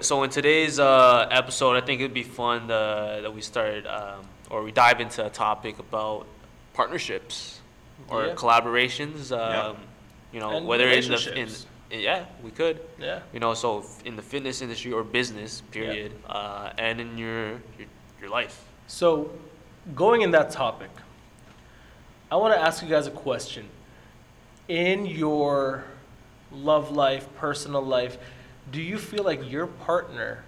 so in today's uh, episode, I think it'd be fun uh, that we start um, or we dive into a topic about partnerships or Yeah. collaborations. Um, You know, And whether in the in yeah, we could. Yeah. You know, so in the fitness industry or business, period, uh, and in your, your your life. So, going in that topic, I want to ask you guys a question. In your love life, personal life, do you feel like your partner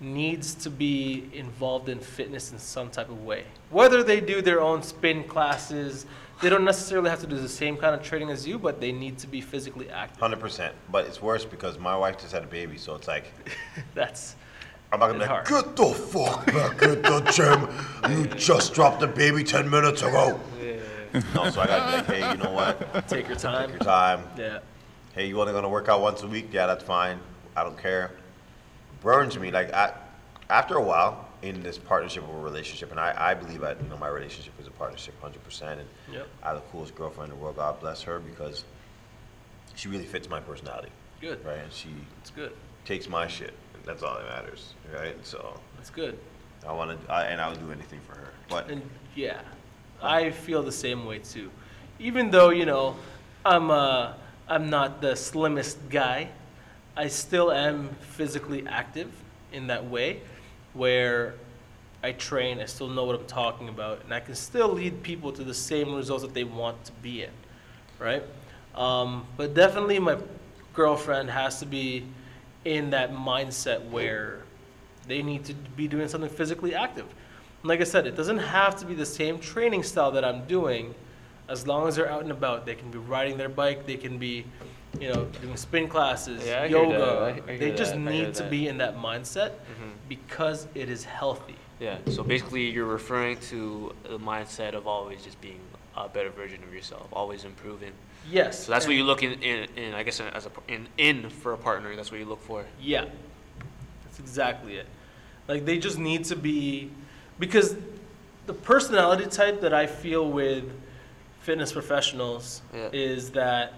needs to be involved in fitness in some type of way? Whether they do their own spin classes, they don't necessarily have to do the same kind of training as you, but they need to be physically active. Hundred percent. But it's worse because my wife just had a baby, so it's like That's I'm not gonna be like, get the fuck back at the gym. You just dropped the baby ten minutes ago. No, so I gotta be like, hey, you know what? take your time. Take your time. Yeah. Hey, you only gonna work out once a week? Yeah, that's fine. I don't care. Burns me like I, after a while in this partnership or relationship, and I, I believe that you know my relationship is a partnership, hundred percent. And Yep. I have the coolest girlfriend in the world. God bless her because she really fits my personality, Good. right? And she That's good. takes my shit. That's all that matters, right? So That's good. I want to, I, and I would do anything for her. But And yeah, I feel the same way too. Even though you know, I'm uh, I'm not the slimmest guy, I still am physically active in that way, where I train. I still know what I'm talking about, and I can still lead people to the same results that they want to be in, right? Um, but definitely, my girlfriend has to be in that mindset where they need to be doing something physically active. And like I said, it doesn't have to be the same training style that I'm doing. As long as they're out and about, they can be riding their bike, they can be, you know, doing spin classes, Yeah, yoga. I, I they just that. Need to be in that mindset Mhm. because it is healthy. Yeah. So basically, you're referring to the mindset of always just being a better version of yourself, always improving. Yes. So that's what you look in, in, in I guess, as a in, in for a partner. That's what you look for. Yeah, that's exactly it. Like they just need to be, because the personality type that I feel with fitness professionals Yeah. is that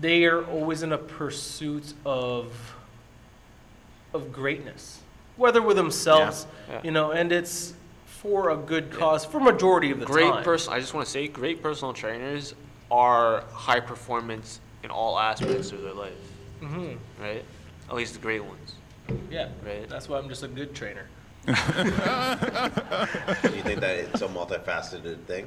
they are always in a pursuit of of greatness, whether with themselves, Yeah. you know, and it's for a good cause for majority of the Great time. person. I just want to say, great personal trainers are high performance in all aspects of their life, hmm right? At least the great ones, Yeah, right? that's why I'm just a good trainer. do you think that it's a multifaceted thing?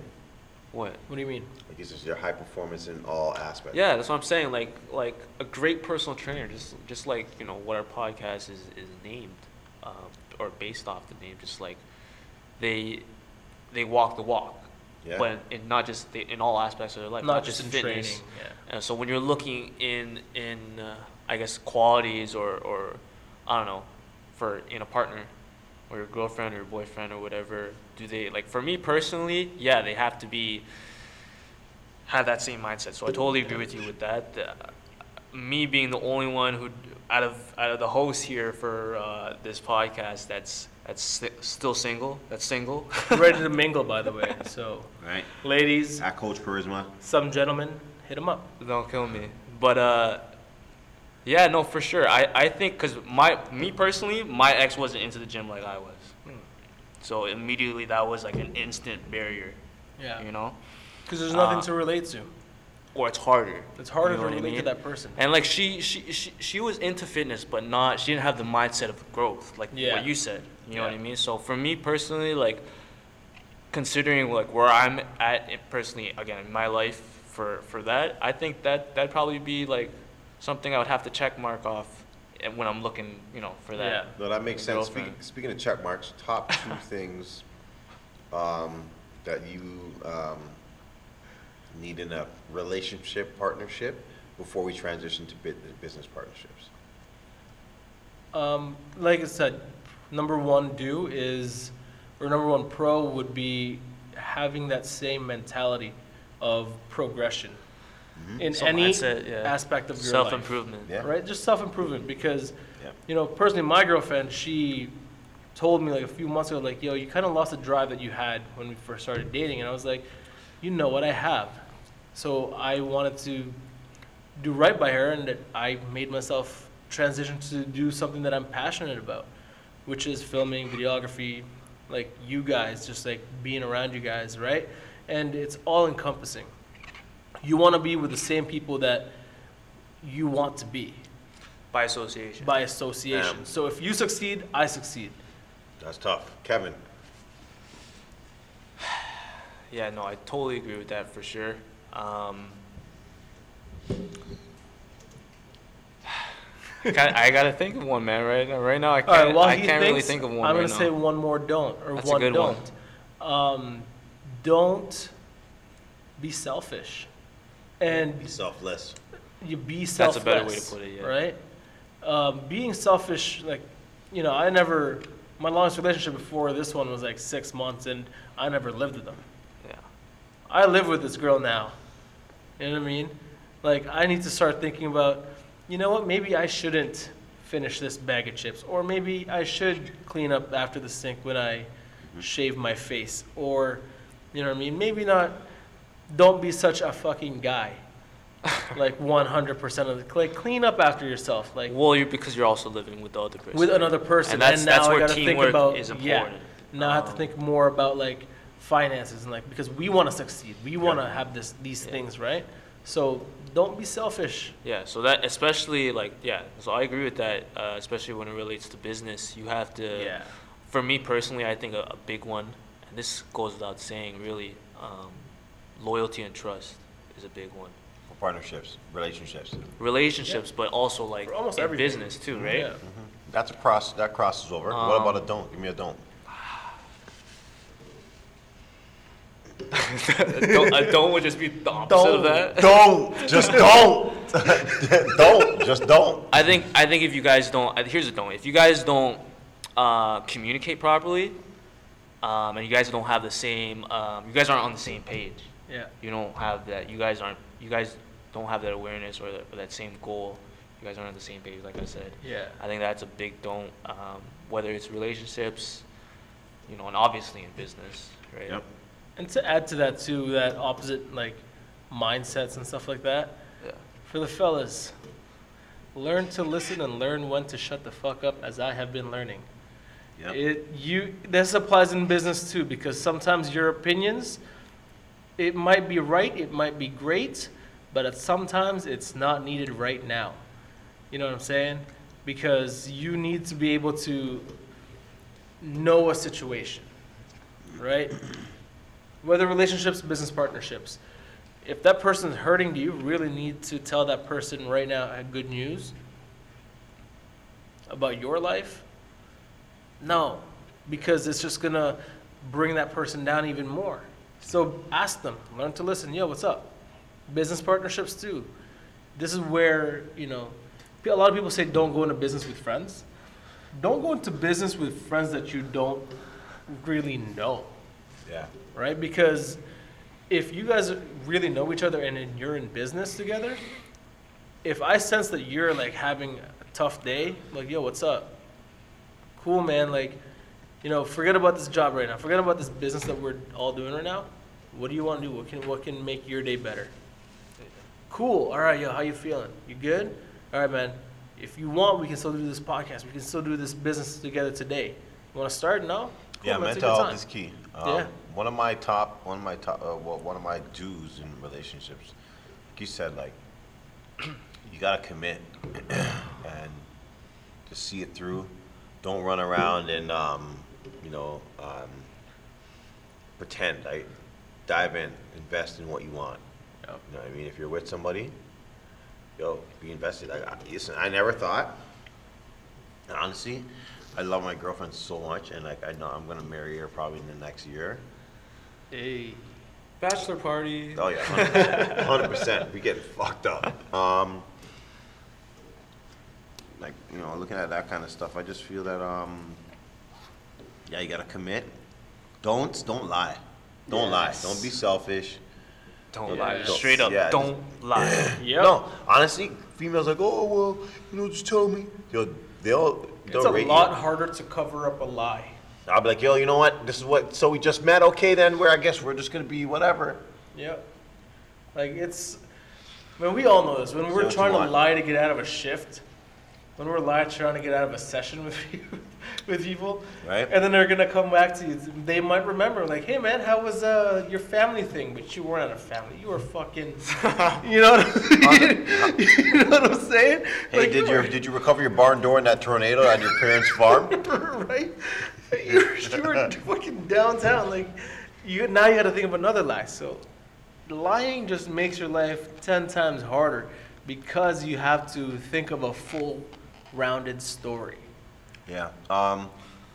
What? What do you mean? Like it's just your high performance in all aspects. Yeah, that's what I'm saying. Like, like a great personal trainer, just, just like you know what our podcast is is named, um, or based off the name. Just like they, they walk the walk, Yeah. but in not just the, in all aspects of their life, Not just in fitness. training. Yeah. And so when you're looking in in uh, I guess qualities or or I don't know for in a partner or your girlfriend or your boyfriend or whatever, do they like for me personally? Yeah, they have to be have that same mindset. So I totally agree with you with that. Uh, me being the only one who out of out of the hosts here for uh, this podcast that's that's si- still single. That's single. Ready to mingle, by the way. So, Right. ladies, At Coach Charisma. some gentlemen, hit them up. Don't kill me. But uh, yeah, no, for sure. I, I think because my me personally, my ex wasn't into the gym like I was, so immediately that was like an instant barrier, Yeah. you know, Because there's nothing Uh, to relate to. or it's harder. It's harder you know to what I relate to that person. And like she, she she she was into fitness, but not she didn't have the mindset of growth, like Yeah. what you said. You know what I mean? So for me personally, like considering like where I'm at personally again in my life for for that, I think that that'd probably be like something I would have to check mark off when I'm looking, you know, for that. Yeah. No, that makes sense. Speaking, Girlfriend. speaking of check marks, top two things um, that you um, need in a relationship partnership before we transition to bu- business partnerships. Um, like I said, number one do is, or number one pro would be having that same mentality of progression Mm-hmm. in So any mindset, yeah. aspect of your Self life. improvement. Yeah. Right? Just self improvement because, Yeah. you know, personally, my girlfriend, she told me like a few months ago, like, yo, you kind of lost the drive that you had when we first started dating. And I was like, you know what? I have. So I wanted to do right by her and that I made myself transition to do something that I'm passionate about, which is filming, videography, like you guys, just like being around you guys, right? And it's all encompassing. You want to be with the same people that you want to be By association. by association. Yeah. So if you succeed, I succeed. That's tough. Kevin. Yeah, no, I totally agree with that for sure. Um, kinda- I gotta think of one, man. Right now, right now, I can't. while I can't really think of one I'm right gonna now. say one more don't or That's a one good one. don't. Um, don't be selfish, and Be selfless. you be selfless. That's a better way to put it, yeah. Right? Um, being selfish, like, you know, I never. My longest relationship before this one was like six months, and I never lived with them. Yeah. I live with this girl now. You know what I mean? Like, I need to start thinking about, you know what, maybe I shouldn't finish this bag of chips. Or maybe I should clean up after the sink when I shave my face. Or, you know what I mean? Maybe not, don't be such a fucking guy. like 100% of the, like, clean up after yourself. Like, Well, you because you're also living with the other person. with another person. And that's- now that's I where gotta think teamwork about is yeah. important. Now I have to Um, think more about like finances and like because we want to succeed. We want to Yeah. have this these Yeah. things right. So don't be selfish. Yeah, so that especially like yeah, so I agree with that. Uh, especially when it relates to business, you have to. Yeah. For me personally, I think a, a big one, and this goes without saying, really, um, loyalty and trust is a big one. For partnerships, relationships. Relationships, but also like For almost in everything. business too, right? Yeah. That's a cross. That crosses over. what Um, about a don't? Give me a don't. a, don't, a don't would just be the opposite of that. Don't. Just don't. don't. Just don't. I think I think if you guys don't, uh, here's a don't. If you guys don't uh, communicate properly, um, and you guys don't have the same, um, you guys aren't on the same page. Yeah. You don't have that. You guys aren't. You guys don't have that awareness or, that or that same goal. You guys aren't on the same page, like I said. Yeah. I think that's a big don't. Um, whether it's relationships, you know, and obviously in business, right? Yep. And to add to that too, that opposite like mindsets and stuff like that. Yeah. For the fellas, learn to listen and learn when to shut the fuck up, as I have been learning. Yep. It you this applies in business too because sometimes your opinions it might be right, it might be great, but sometimes it's not needed right now. You know what I'm saying? Because you need to be able to know a situation, right? Whether relationships, business partnerships. If that person's hurting, do you really need to tell that person right now good news about your life? No, because it's just gonna bring that person down even more. So ask them, learn to listen. Yo, what's up? Business partnerships too. This is where, you know, a lot of people say don't go into business with friends. Don't go into business with friends that you don't really know, Yeah. right? Because if you guys really know each other and you're in business together, if I sense that you're like having a tough day, like, yo, what's up? Cool, man. Like, you know, forget about this job right now. Forget about this business that we're all doing right now. What do you want to do? What can what can make your day better? Cool. All right, yo, how you feeling? You good? All right, man. If you want, we can still do this podcast. We can still do this business together today. You want to start? No. Cool, yeah, man. Mental health is key. Um, Yeah. One of my top, one of my top, uh, well, one of my do's in relationships, like you said, like you gotta commit and just see it through. Don't run around and um, you know um, pretend. Like dive in, invest in what you want. Yep. You know what I mean? If you're with somebody, yo, be invested. I, I, listen, I never thought, and honestly, I love my girlfriend so much, and like I know I'm gonna marry her probably in the next year. Hey. Bachelor party. Oh yeah, hundred percent. We get fucked up. Um, like you know, looking at that kind of stuff, I just feel that um, yeah, you gotta commit. Don't don't lie. Don't lie. Don't be selfish. Don't Yeah. lie. Don't- Straight up, yeah, don't lie. Yep. No, honestly, females like, oh well, you know, just tell me. Yo, they'll they'll It's a rate lot you. harder to cover up a lie. I'll be like, yo, you know what? This is what. So we just met. Okay, then. Where I guess we're just gonna be whatever. Yep. Like it's, I mean, we all know this. When we're trying to lie to get out of a shift, when we're live trying to get out of a session with you, with people, Right. and then they're gonna come back to you. They might remember, like, "Hey, man, how was uh, your family thing?" But you weren't at a family. You were fucking. you know what? I'm, you know what I'm saying? Hey, Like, did you you were- did you recover your barn door in that tornado at your parents' farm? right? You were, you were fucking downtown. Like, you now you got to think of another lie. So, lying just makes your life ten times harder because you have to think of a full, rounded story. Yeah. Um,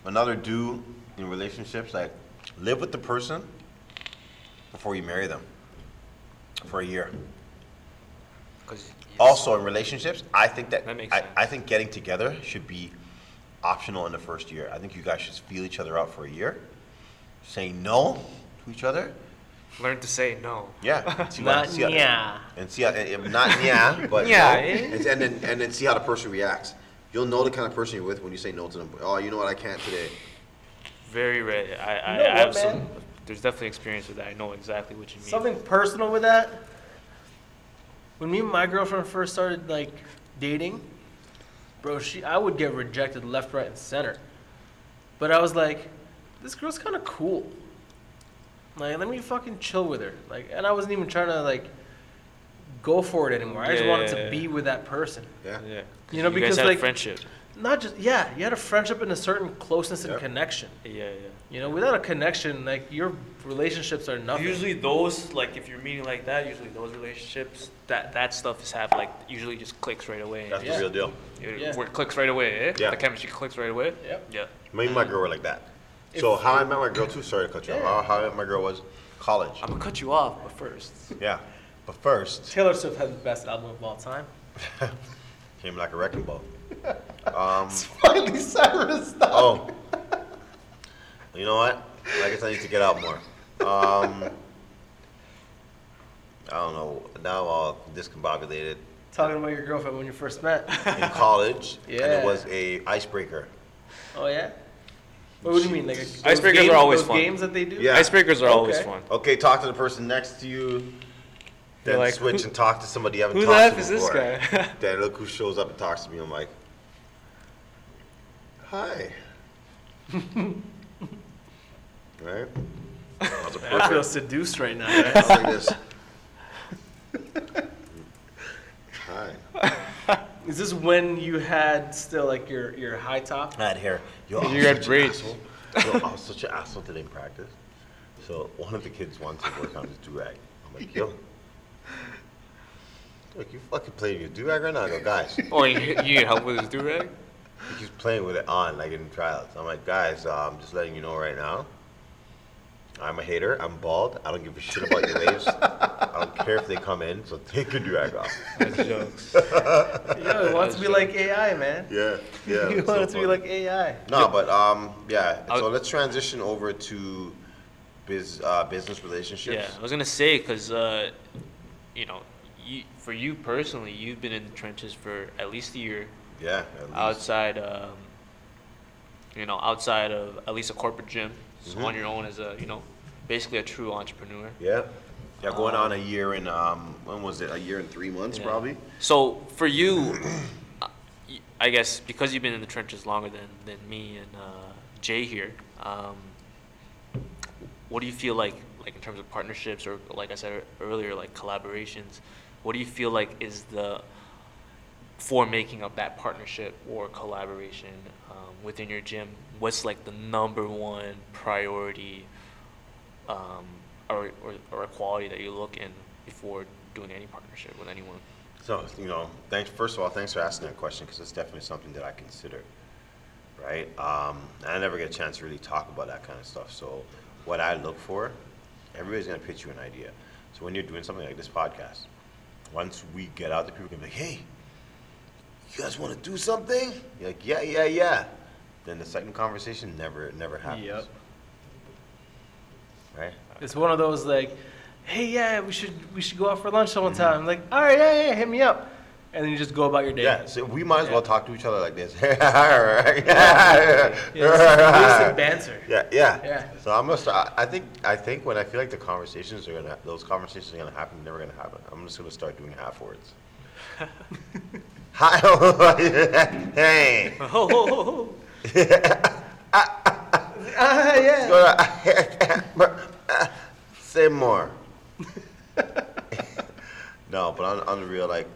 another do in relationships, like live with the person before you marry them for a year. 'Cause Also, in relationships, I think that, That makes I, sense. I think getting together should be optional in the first year. I think you guys should feel each other out for a year, saying no to each other. learn to say no. Yeah. see Not see how- yeah. And see how, and- and not yeah, but Yeah, no. eh? And, and then and then see how the person reacts. You'll know the kind of person you're with when you say no to them. Oh, you know what? I can't today. Very rare. I, I, You know I what, have some. There's definitely experience with that. I know exactly what you mean. Something personal with that. When me and my girlfriend first started like dating, bro, she I would get rejected left, right, and center. But I was like, this girl's kind of cool. Like, let me fucking chill with her. Like, and I wasn't even trying to like go for it anymore. I just wanted Yeah. to be with that person. Yeah. Yeah. 'cause You know, you because, guys had like- a friendship. Not just yeah, you had a friendship and a certain closeness and connection. Yeah, yeah. You know, without a connection, like your relationships are nothing. Usually those like if you're meeting like that, usually those relationships that that stuff is have like usually just clicks right away. That's Yeah. the real deal. It Yeah. work- clicks right away, eh? Yeah. The chemistry clicks right away. Yep. Yeah. Me and my girl were like that. So how I met my girl too. Sorry to cut you Yeah. off. How, how I met my girl was college. I'm gonna cut you off, but first. Yeah. But first, Taylor Swift has the best album of all time. came like a wrecking ball. Um, Miley Cyrus stop. oh. You know what? I guess I need to get out more. Um, I don't know. Now I'm all discombobulated. Talking about your girlfriend when you first met. In college, and it was a icebreaker. Oh yeah. What, do you mean? Like a, Icebreakers games, are always those fun. games that they do. Yeah. Icebreakers are always fun. Okay, talk to the person next to you. Then You're like, switch who- and talk to somebody you haven't who talked the to F is this before. guy? then look who shows up and talks to me. I'm like, hi. right? I was a I feel seduced right now. I was like this. Hi. Is this when you had still like your your high top? I had hair. You was had such braids. asshole. I was such an asshole today in practice. So one of the kids wanted to work on his do-rag. I'm like, yo. Look, you fucking playing your do-rag right now? I go, guys. Oh, you, you need help with his do rag? He keeps playing with it on, like in tryouts. I'm like, guys, uh, I'm just letting you know right now. I'm a hater. I'm bald. I don't give a shit about your waves. I don't care if they come in, so take your do-rag off. That's jokes. Yo, it wants to be like AI, man. Yeah, yeah. you it's want so it to be like AI. No, but um, yeah. So let's transition over to biz, uh, business relationships. Yeah, I was gonna say because uh, you know, you, for you personally, you've been in the trenches for at least a year Yeah. at least. outside, um, you know, outside of at least a corporate gym, so Mhm. on your own as a you know, basically a true entrepreneur. Yeah. Yeah, going on a year and um, when was it? A year and three months, Yeah. probably. So for you, I guess because you've been in the trenches longer than, than me and uh, Jay here, um, what do you feel like, like in terms of partnerships or like I said earlier, like collaborations? What do you feel like is the for making up that partnership or collaboration um, within your gym? What's like the number one priority um, or, or, or quality that you look in before doing any partnership with anyone? So, you know, thanks. First of all, thanks for asking that question because it's definitely something that I consider, right? Um, I never get a chance to really talk about that kind of stuff. So, what I look for, everybody's gonna pitch you an idea. So, when you're doing something like this podcast, once we get out there, people can be like, "Hey, you guys want to do something?" You're like, "Yeah, yeah, yeah." Then the second conversation never, never happens. Yep. Right? It's one of those like, hey, yeah, we should we should go out for lunch sometime. Mm-hmm. Like, all right, yeah, yeah, hit me up, and then you just go about your day. Yeah. So we might as well Yeah. talk to each other like this. Alright. Yeah, banter. Yeah, yeah. Yeah. So I'm gonna start. I think I think when I feel like the conversations are gonna those conversations are gonna happen, never gonna happen. I'm just gonna start doing half words. Hi. hey. Ho, ho, ho, ho. Ah, yeah. Say more. no, but on, on the real, like,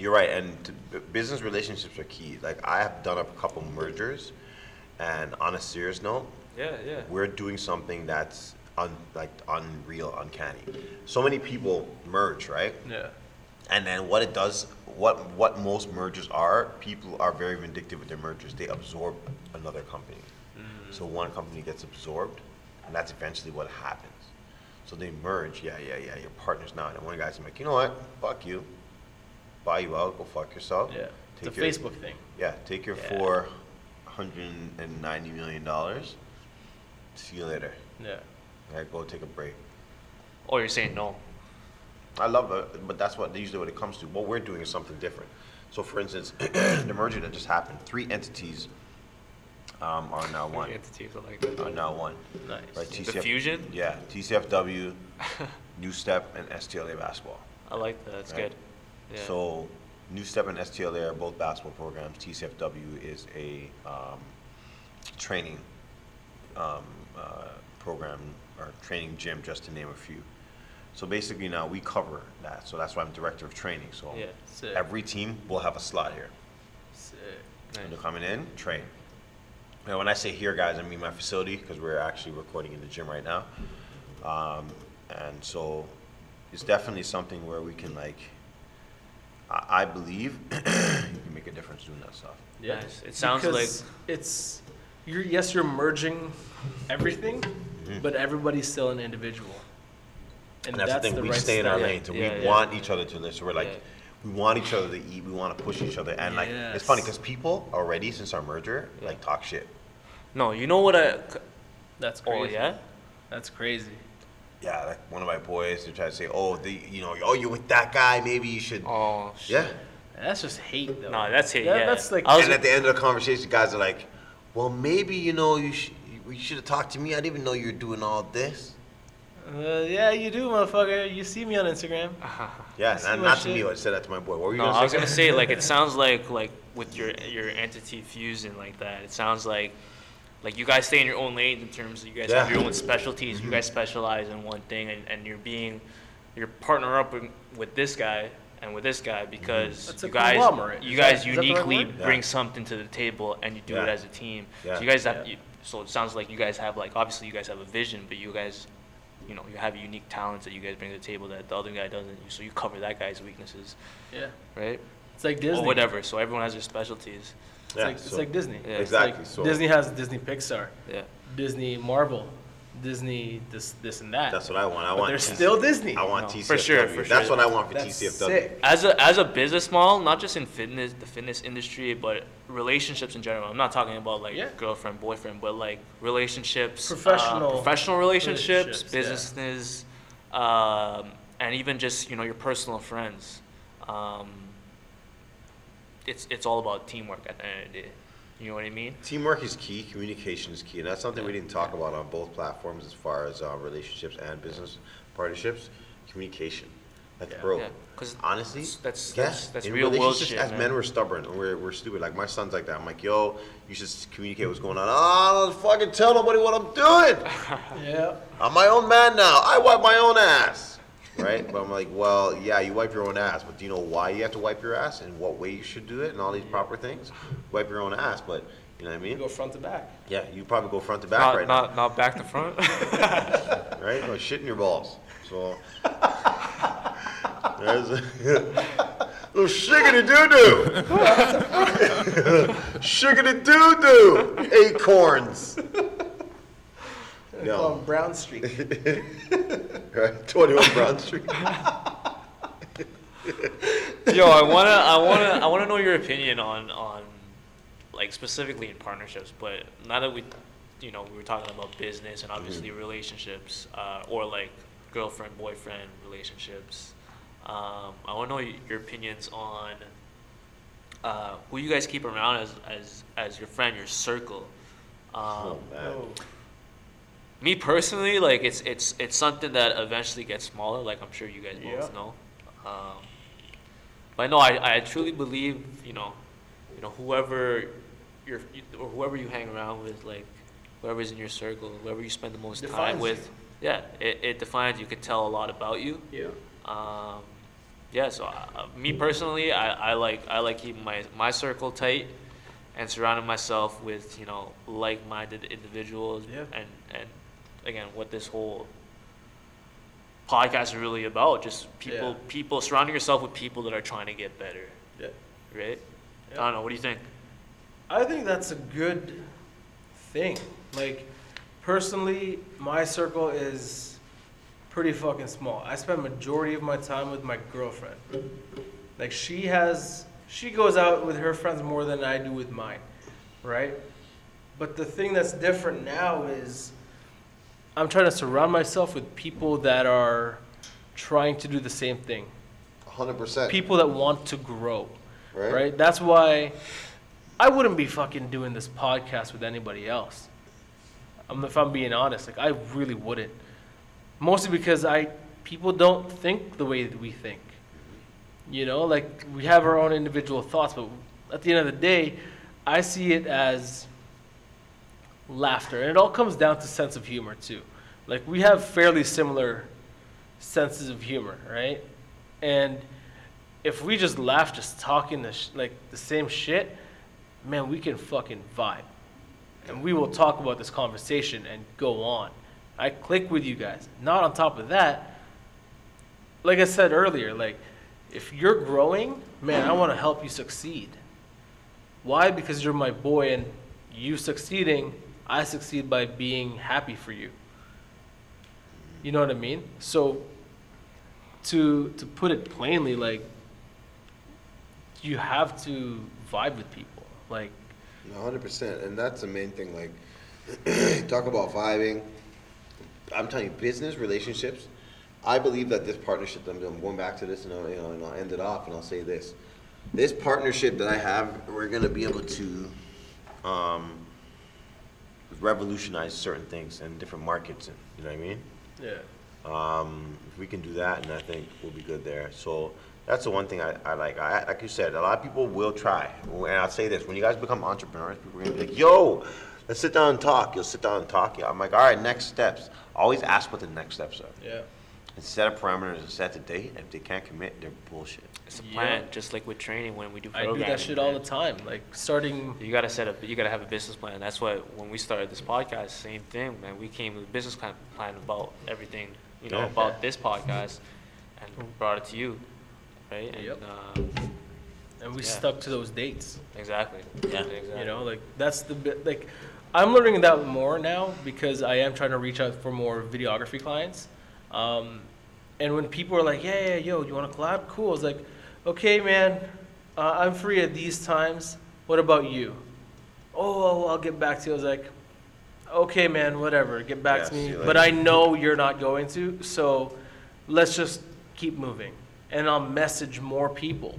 you're right, and t- b- business relationships are key. Like, I have done a couple mergers, and on a serious note, Yeah, yeah. we're doing something that's un, like unreal, uncanny. So many people merge, right? Yeah. And then what it does, what what most mergers are, people are very vindictive with their mergers. They absorb another company. Mm. So one company gets absorbed, and that's eventually what happens. So they merge. Yeah, yeah, yeah. You're partners now. And one guy's like, you know what? Fuck you. Buy you out. Go fuck yourself. Yeah. It's a Take your- Facebook thing. Yeah. Take your Yeah. four hundred and ninety million dollars. See you later. Yeah. All right, go take a break. Or you're saying no. I love it, but that's what usually what it comes to. What we're doing is something different. So, for instance, the merger that just happened, three entities um, are now one. Entities are like that. Are now one. Nice. Right, The fusion? Yeah, TCFW, New Step, and STLA basketball. I like that. That's Right. good. Yeah. So, New Step and STLA are both basketball programs. TCFW is a um, training um, uh, program or training gym, just to name a few. So basically, now we cover that. So that's why I'm director of training. So Yeah. Sick. every team will have a slot here. Sick. And they're coming in, train. Now, when I say here, guys, I mean my facility because we're actually recording in the gym right now. Um, and so it's definitely something where we can, like, I, I believe you can make a difference doing that stuff. Yeah. Nice. It sounds Because it's you're yes you're merging everything, Mm-hmm. but everybody's still an individual. And that's, the thing, we right stay in our Yeah, lanes and yeah, we yeah. want each other to live. So we're like, Yeah. we want each other to eat, we want to push each other. And, like, it's funny because people already, since our merger, Yeah. like, talk shit. No, you know what I. That's Oh yeah. That's crazy. Yeah, like one of my boys, they try to say, oh, the, you know, oh, you're with that guy, maybe you should. Oh. Shit. Yeah. That's just hate though. No, that's hate, That- yeah. That's like I was- and at the end of the conversation, guys are like, "Well, maybe you know you sh- you should have talked to me. I didn't even know you were doing all this." uh, yeah, you do, motherfucker. You see me on Instagram. Yeah, see and what not to shit- me. I said that to my boy. What were you No, gonna I was gonna say like it sounds like like with your your entity fusing like that. It sounds like like you guys stay in your own lane in terms of you guys have your own specialties. You guys mm-hmm. specialize in one thing, and, and you're being you're partner up with, with this guy and with this guy mm-hmm. because That's a you guys conglomerate. you guys that the right uniquely? Yeah. bring something to the table and you do it as a team. Yeah. So you guys have Yeah. you, so it sounds like you guys have like obviously you guys have a vision, but you guys you know you have unique talents that you guys bring to the table that the other guy doesn't. So you cover that guy's weaknesses, Yeah. right? It's like Disney. Or whatever. So everyone has their specialties. It's, Yeah, like, it's like Disney. Yeah. Exactly, like so- Disney has Disney Pixar, Yeah. Disney Marvel, Disney this this and that. That's what I want. I But want. they're TC still Disney. I want No, TCFW. for sure, for That's sure. what I want for That's TCFW. sick. As a as a business model, not just in fitness, the fitness industry, but relationships in general. I'm not talking about like Yeah. girlfriend, boyfriend, but like relationships, uh, Professional professional relationships, relationships, yeah. businesses, um, and even just you know your personal friends. Um, it's it's all about teamwork at the end of the day. You know what I mean? Teamwork is key. Communication is key, and that's something we didn't talk about on both platforms as far as uh, relationships and business partnerships. Communication, like Yeah. bro. Yeah, 'cause honestly, that's- that's- yeah, that's- that's in real world shit, As man. men, we're stubborn and we're, we're stupid. Like my son's like that. I'm like, yo, you should communicate what's going on. Oh, I don't fucking tell nobody what I'm doing. Yeah. I'm my own man now. I wipe my own ass. Right? but I'm like, well, yeah, you wipe your own ass, but do you know why you have to wipe your ass and what way you should do it and all these proper things? Wipe your own ass, but you know what I mean? You mean? go front to back. Yeah, you probably go front to back Not right not not back to front. right? No, shit in your balls. So there's a little shiggity doo doo, shiggity doo doo, acorns. They No. call 'em Brown Street. Right, 21 Brown Street. Yo, I wanna, I wanna, I wanna know your opinion on, on, like specifically in partnerships. But now that we, you know, we were talking about business and obviously relationships, uh, or like girlfriend boyfriend relationships. Um, I wanna know your opinions on uh, who you guys keep around as, as, as your friend, your circle. Um, Oh, man. Oh. Me personally, like it's it's it's something that eventually gets smaller. Like I'm sure you guys both know. Um, but no, I, I truly believe you know, you know whoever you're or whoever you hang around with, like whoever's in your circle, whoever you spend the most time Defines with, yeah, it, it defines. You can tell a lot about you. Yeah. Um, yeah, so uh, me personally, I, I like I like keeping my my circle tight and surrounding myself with you know like-minded individuals. Yeah. And and again, what this whole podcast is really about, just people Yeah. people surrounding yourself with people that are trying to get better, Yeah. right? Yeah. I don't know. What do you think? I think that's a good thing. Like, personally, my circle is pretty fucking small. I spend majority of my time with my girlfriend. Like, she has, she goes out with her friends more than I do with mine, right? But the thing that's different now is I'm trying to surround myself with people that are trying to do the same thing. hundred percent. People that want to grow Right. right? That's why I wouldn't be fucking doing this podcast with anybody else. Um, if I'm being honest, like I really wouldn't. Mostly because I people don't think the way that we think. You know, like we have our own individual thoughts, but at the end of the day, I see it as laughter, and it all comes down to sense of humor too. Like we have fairly similar senses of humor, right? And if we just laugh, just talking the sh- like the same shit, man, we can fucking vibe, and we will talk about this conversation and go on. I click with you guys. Not on top of that, like I said earlier, like if you're growing, man, I want to help you succeed. Why? Because you're my boy, and you succeeding, I succeed by being happy for you. You know what I mean? So to to put it plainly, like you have to vibe with people. Like hundred percent, and that's the main thing. Like, talk about vibing. I'm telling you, business relationships. I believe that this partnership. I'm, going back to this, and I'll, you know, and I'll end it off, and I'll say this: this partnership that I have, we're gonna be able to Um, revolutionize certain things in different markets, and you know what I mean. yeah. Um, if we can do that, and I think we'll be good there. So that's the one thing I, I like. I, like you said, a lot of people will try. And I'll say this: when you guys become entrepreneurs, people are gonna be like, "Yo, let's sit down and talk." You'll sit down and talk. Yeah, I'm like, "All right, next steps." Always ask what the next steps are. Yeah. And set a parameters and set the date. If they can't commit, they're bullshit. It's a Yeah. plan, just like with training when we do I do that shit all the time. Like starting You gotta set up. You gotta have a business plan. That's why when we started this podcast, same thing, man. We came with a business plan, plan about everything, you know, Yeah. about this podcast, and brought it to you, right? And, Yep. Uh, and we Yeah. stuck to those dates. exactly. Yeah. Exactly. You know, like that's the bit. Like I'm learning that more now because I am trying to reach out for more videography clients. Um, and when people are like, "Yeah, yeah, yo, you want to collab? Cool." I was like, "Okay, man, uh, I'm free at these times. What about you?" Oh, I'll get back to you. I was like, "Okay, man, whatever. Get back Yeah, to me." But. I know you're not going to, so let's just keep moving, and I'll message more people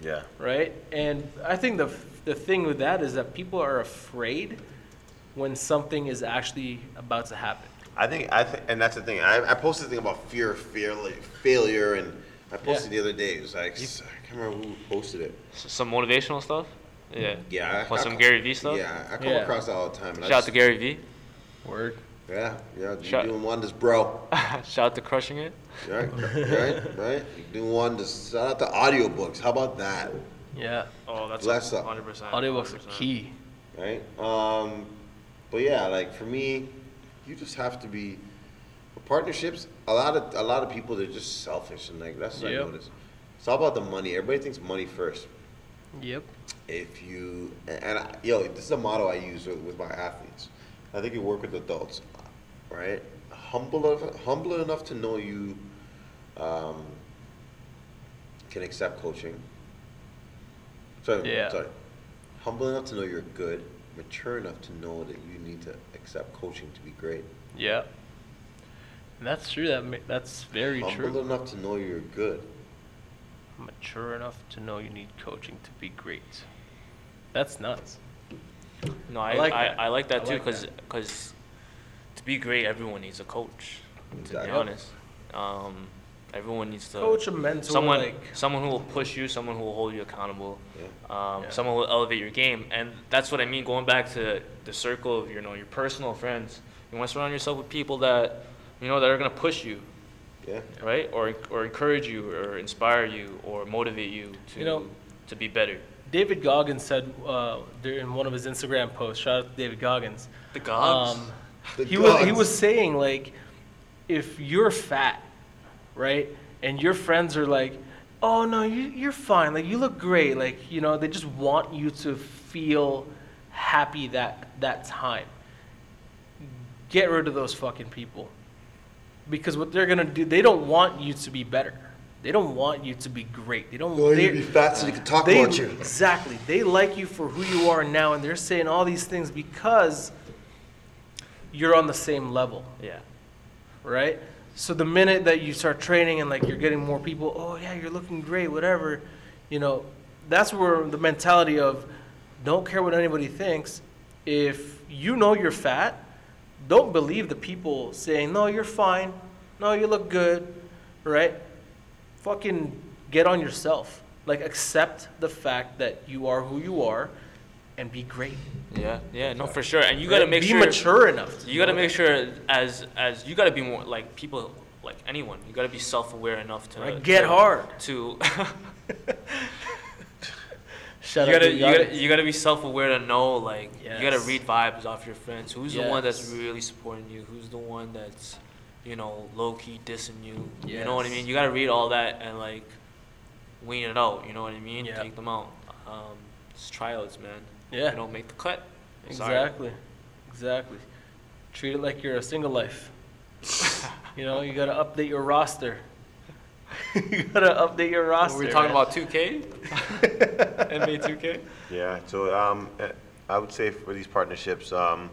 Yeah. right? And I think the the thing with that is that people are afraid when something is actually about to happen. I think I think, and that's the thing. I, I posted a thing about fear, fear, like failure, and I posted the other day. It was like I can't remember who posted it. S- Some motivational stuff. Yeah. Yeah, I- Want I some co- Gary Vee stuff? Yeah, I come Yeah. across that all the time. And I Shout out to Gary Vee. Word. Yeah, yeah, you're Shout- doing wonders, bro. Shout out to crushing it. Right, right, right. You're doing wonders. Shout out to audiobooks. How about that? Yeah. Oh, that's Bless up. 100%. Audiobooks are 100%. key. Right. Um, but yeah, like for me, you just have to be. For partnerships, a lot of a lot of people they're just selfish and like that's what Yep. I noticed. It's all about the money. Everybody thinks money first. Yep. if you and, I, yo, this is a motto I use with, with my athletes. I think you work with adults, right? Humble enough, humble enough to know you um, can accept coaching. Sorry, Yeah. sorry. Humble enough to know you're good. Mature enough to know that you need to accept coaching to be great. Yeah. And that's true. That ma- that's very humble true. enough to know you're good. Mature enough to know you need coaching to be great. That's nuts. No, I I, like I, that. I like that I too like because that. to be great, everyone needs a coach. To Exactly. be honest, um, Everyone needs to Coach, a mentor, someone like someone who will push you, someone who will hold you accountable, Yeah. um, Yeah. someone who will elevate your game, and that's what I mean. Going back to the circle of you know your personal friends, you want to surround yourself with people that you know that are gonna push you, Yeah. right, or or encourage you, or inspire you, or motivate you to You know- to be better. David Goggins said uh, in one of his Instagram posts. Shout out to David Goggins. The gods. Um, The he was he was saying like, if you're fat, right, and your friends are like, oh no, you you're fine, like you look great, like you know they just want you to feel happy that that time. Get rid of those fucking people, because what they're gonna do, they don't want you to be better. They don't want you to be great. They don't. want you to be fat so they can talk they, about you. Exactly. They like you for who you are now, and they're saying all these things because you're on the same level, yeah. right? So the minute that you start training and like you're getting more people, oh yeah, you're looking great, whatever, you know, that's where the mentality of don't care what anybody thinks. If you know you're fat, don't believe the people saying, no, you're fine, no, you look good, right? Fucking get on yourself. Like accept the fact that you are who you are and be great. Yeah, yeah, no, for sure. And you gotta make be sure be mature enough. to you gotta make sure as as you gotta be more like people like anyone. You gotta be self-aware enough to Right, get to, hard. To You gotta to you gotta you gotta be self-aware to know like you gotta read vibes off your friends. Who's the one that's really supporting you? Who's the one that's you know low key dissing you? You know what I mean? You gotta read all that and like wean it out. You know what I mean? Yeah. Take them out. Um, it's trials, man. Yeah. You don't make the cut. Sorry. Exactly. Exactly. Treat it like you're a single life. you know, you gotta update your roster. you gotta update your roster. We're talking man. about 2K, NBA 2K. Yeah, so um, eh, I would say for these partnerships, um,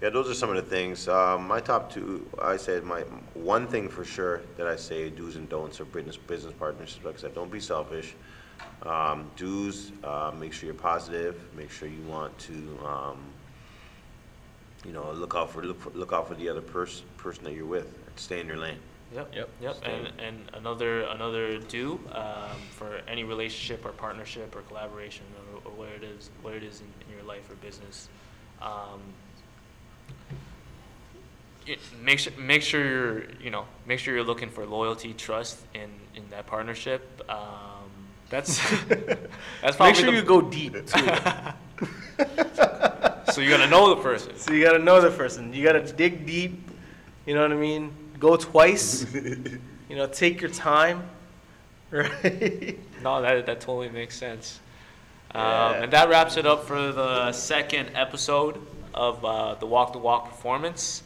yeah, those are some of the things. Um, my top two, I said my one thing for sure that I say do's and don'ts of business business partnerships. Like I said, don't be selfish. Um, do's, uh, make sure you're positive. Make sure you want to, um, you know, look out for look, for, look out for the other person person that you're with. Stay in your lane. Yep. Yep. Yep. And and another another do um, for any relationship or partnership or collaboration or, or where it is where it is in, in your life or business. Um, it, make sure make sure you're you know make sure you're looking for loyalty, trust in in that partnership. Um, that's that's probably Make sure the- you go deep too. so you gotta know the person. so you gotta know the person. You gotta dig deep. You know what I mean? Go twice. you know, take your time. Right? No, that that totally makes sense. Um, and that wraps it up for the second episode of uh, the Walk the Walk performance.